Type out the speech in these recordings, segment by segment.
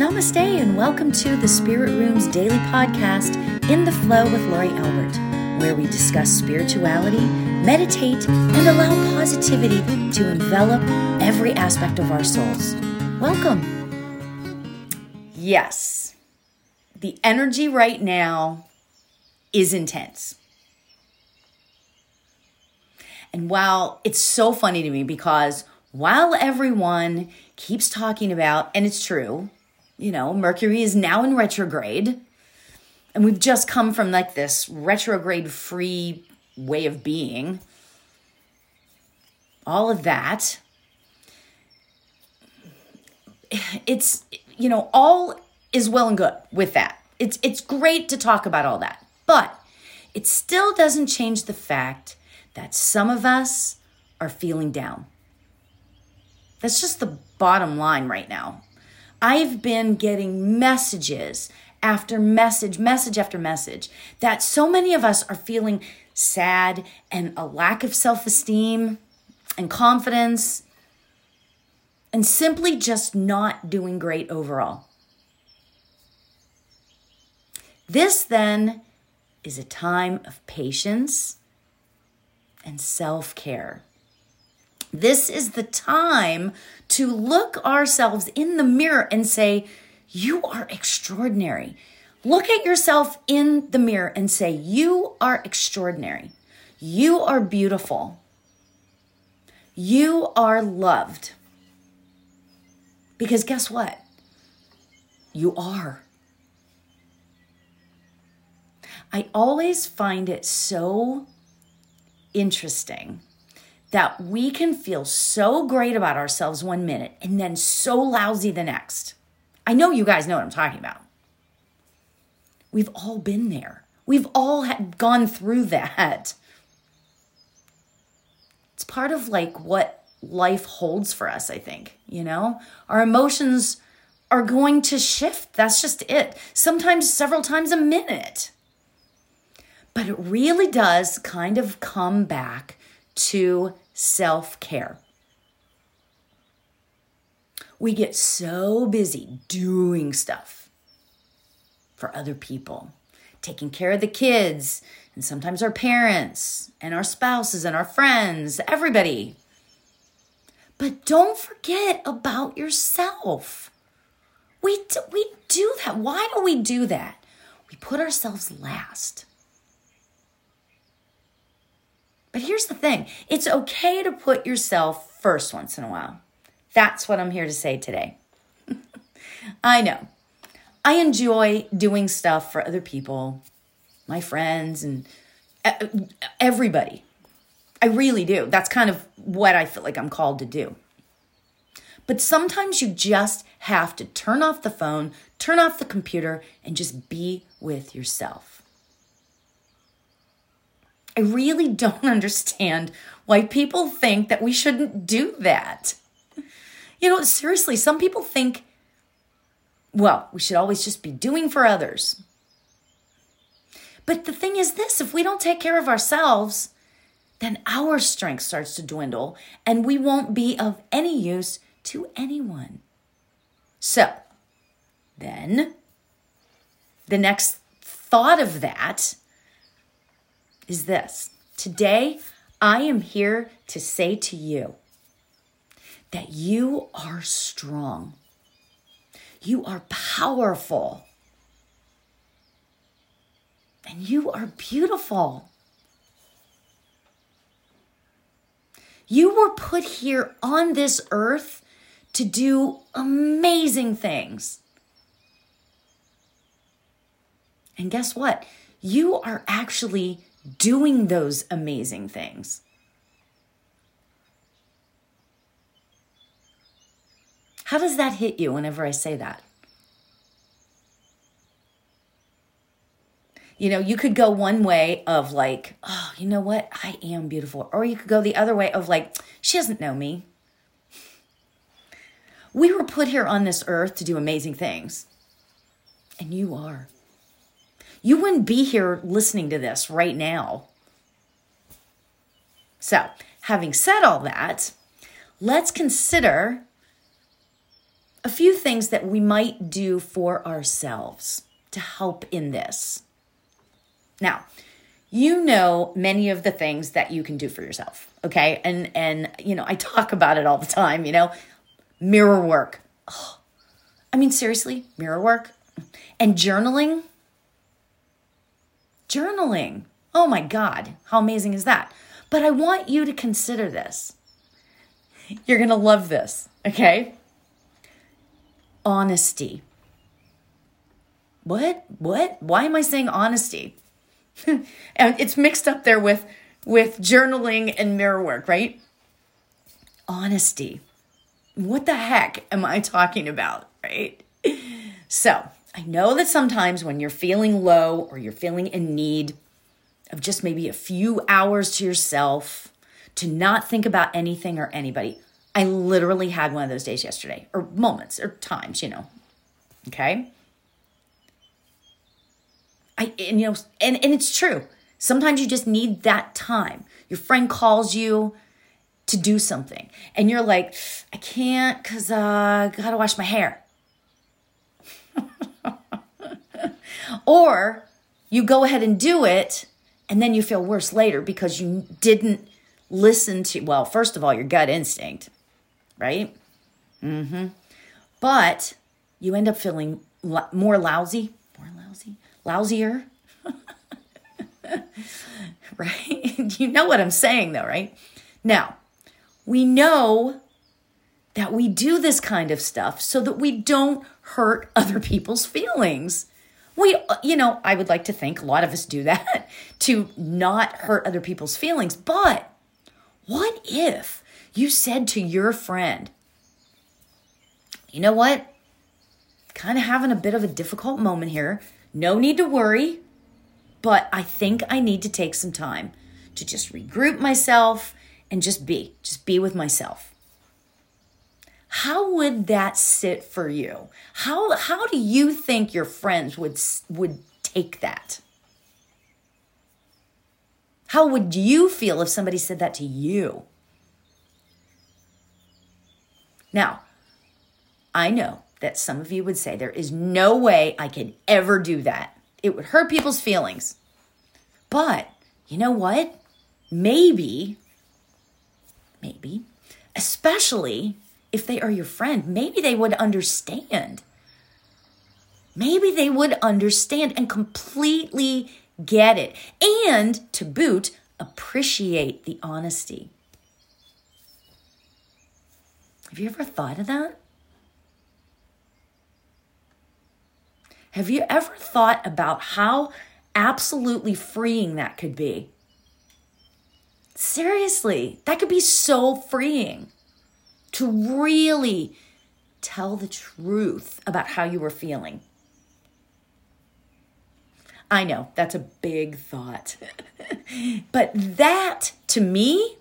Namaste and welcome to the Spirit Room's daily podcast, In the Flow with Laurie Albert, where we discuss spirituality, meditate, and allow positivity to envelop every aspect of our souls. Welcome. Yes, the energy right now is intense. And while it's so funny to me because while everyone keeps talking about, and it's true, you know, Mercury is now in retrograde. And we've just come from like this retrograde free way of being. All of that. It's, you know, all is well and good with that. It's, it's great to talk about all that. But it still doesn't change the fact that some of us are feeling down. That's just the bottom line right now. I've been getting messages after message, message after message that so many of us are feeling sad and a lack of self esteem and confidence and simply just not doing great overall. This then is a time of patience and self care. This is the time to look ourselves in the mirror and say, You are extraordinary. Look at yourself in the mirror and say, You are extraordinary. You are beautiful. You are loved. Because guess what? You are. I always find it so interesting that we can feel so great about ourselves one minute and then so lousy the next. I know you guys know what I'm talking about. We've all been there. We've all had gone through that. It's part of like what life holds for us, I think, you know? Our emotions are going to shift. That's just it. Sometimes several times a minute. But it really does kind of come back to self care. We get so busy doing stuff for other people, taking care of the kids, and sometimes our parents, and our spouses, and our friends, everybody. But don't forget about yourself. We do, we do that. Why do we do that? We put ourselves last. But here's the thing it's okay to put yourself first once in a while. That's what I'm here to say today. I know. I enjoy doing stuff for other people, my friends, and uh, everybody. I really do. That's kind of what I feel like I'm called to do. But sometimes you just have to turn off the phone, turn off the computer, and just be with yourself. I really don't understand why people think that we shouldn't do that. You know, seriously, some people think, well, we should always just be doing for others. But the thing is this if we don't take care of ourselves, then our strength starts to dwindle and we won't be of any use to anyone. So, then the next thought of that is this Today, I am here to say to you that you are strong, you are powerful, and you are beautiful. You were put here on this earth to do amazing things. And guess what? You are actually doing those amazing things. How does that hit you whenever I say that? You know, you could go one way of like, oh, you know what? I am beautiful. Or you could go the other way of like, she doesn't know me. We were put here on this earth to do amazing things. And you are you wouldn't be here listening to this right now. So, having said all that, let's consider a few things that we might do for ourselves to help in this. Now, you know many of the things that you can do for yourself, okay? And and you know, I talk about it all the time, you know. Mirror work. Oh, I mean seriously, mirror work and journaling. Journaling. Oh my god, how amazing is that? But I want you to consider this. You're going to love this, okay? Honesty. What? What? Why am I saying honesty? and it's mixed up there with with journaling and mirror work, right? Honesty. What the heck am I talking about, right? So, I know that sometimes when you're feeling low or you're feeling in need of just maybe a few hours to yourself, to not think about anything or anybody. I literally had one of those days yesterday, or moments, or times, you know. Okay? I and you know, and, and it's true. Sometimes you just need that time. Your friend calls you to do something, and you're like, I can't because uh, I gotta wash my hair. Or you go ahead and do it, and then you feel worse later because you didn't listen to, well, first of all, your gut instinct, right? Mm hmm. But you end up feeling more lousy, more lousy, lousier. right? you know what I'm saying, though, right? Now, we know that we do this kind of stuff so that we don't hurt other people's feelings. We, you know, I would like to think a lot of us do that to not hurt other people's feelings. But what if you said to your friend, you know what? Kind of having a bit of a difficult moment here. No need to worry, but I think I need to take some time to just regroup myself and just be, just be with myself. How would that sit for you? How how do you think your friends would would take that? How would you feel if somebody said that to you? Now, I know that some of you would say there is no way I could ever do that. It would hurt people's feelings. But you know what? Maybe, maybe, especially if they are your friend, maybe they would understand. Maybe they would understand and completely get it. And to boot, appreciate the honesty. Have you ever thought of that? Have you ever thought about how absolutely freeing that could be? Seriously, that could be so freeing to really tell the truth about how you were feeling. I know that's a big thought. but that to me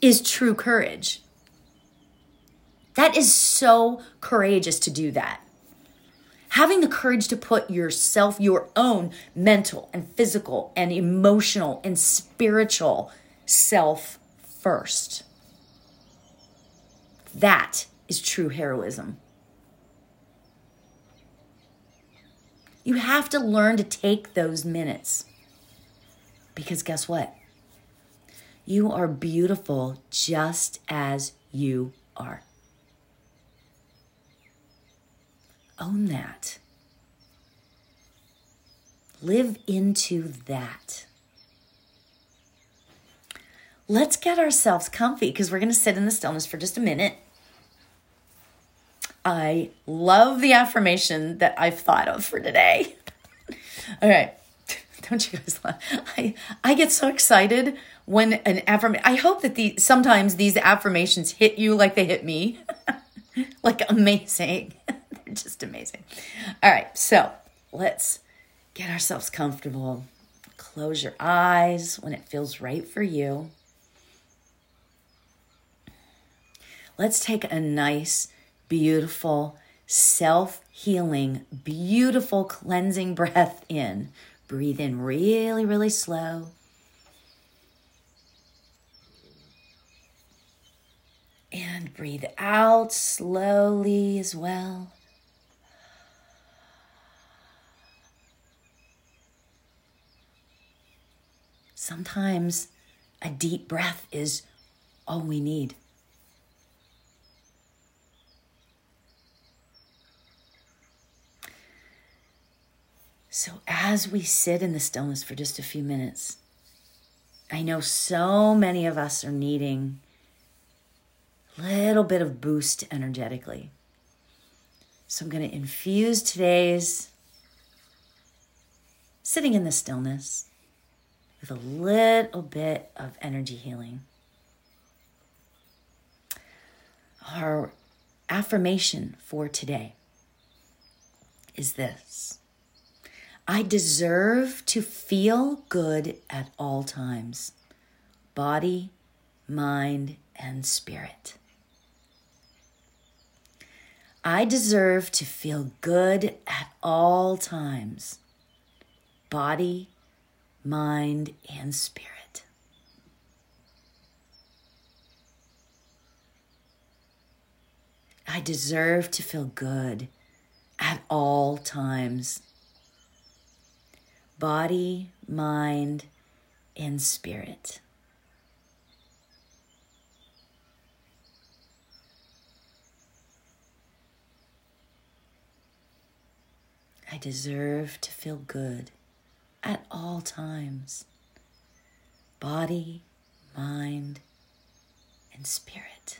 is true courage. That is so courageous to do that. Having the courage to put yourself, your own mental and physical and emotional and spiritual self first. That is true heroism. You have to learn to take those minutes. Because guess what? You are beautiful just as you are. Own that. Live into that. Let's get ourselves comfy because we're going to sit in the stillness for just a minute. I love the affirmation that I've thought of for today. All right. Don't you guys laugh? I, I get so excited when an affirmation, I hope that the, sometimes these affirmations hit you like they hit me. like amazing. They're just amazing. All right. So let's get ourselves comfortable. Close your eyes when it feels right for you. Let's take a nice beautiful, self healing, beautiful cleansing breath in. Breathe in really, really slow. And breathe out slowly as well. Sometimes a deep breath is all we need. So, as we sit in the stillness for just a few minutes, I know so many of us are needing a little bit of boost energetically. So, I'm going to infuse today's sitting in the stillness with a little bit of energy healing. Our affirmation for today is this I deserve to feel good at all times body, mind, and spirit. I deserve to feel good at all times body, mind, and spirit. I deserve to feel good at all times body, mind, and spirit. I deserve to feel good at all times body, mind, and spirit.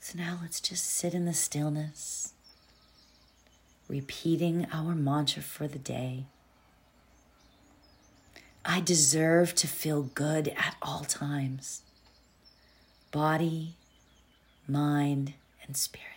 So now let's just sit in the stillness, repeating our mantra for the day. I deserve to feel good at all times body, mind, and spirit.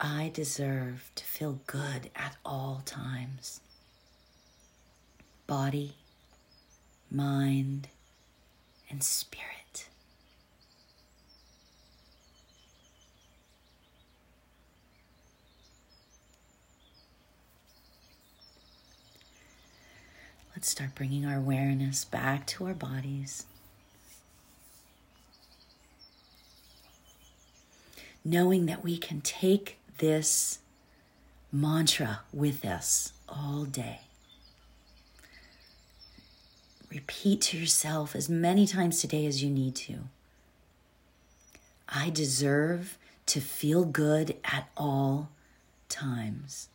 I deserve to feel good at all times. Body, mind, and spirit. Let's start bringing our awareness back to our bodies. Knowing that we can take this mantra with us all day. Repeat to yourself as many times today as you need to. I deserve to feel good at all times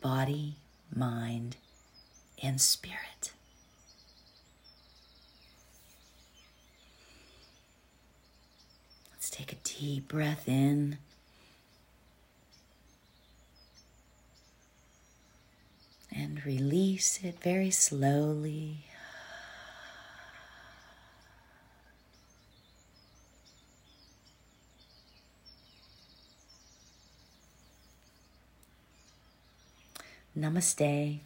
body, mind, and spirit. Let's take a deep breath in. And release it very slowly. Namaste.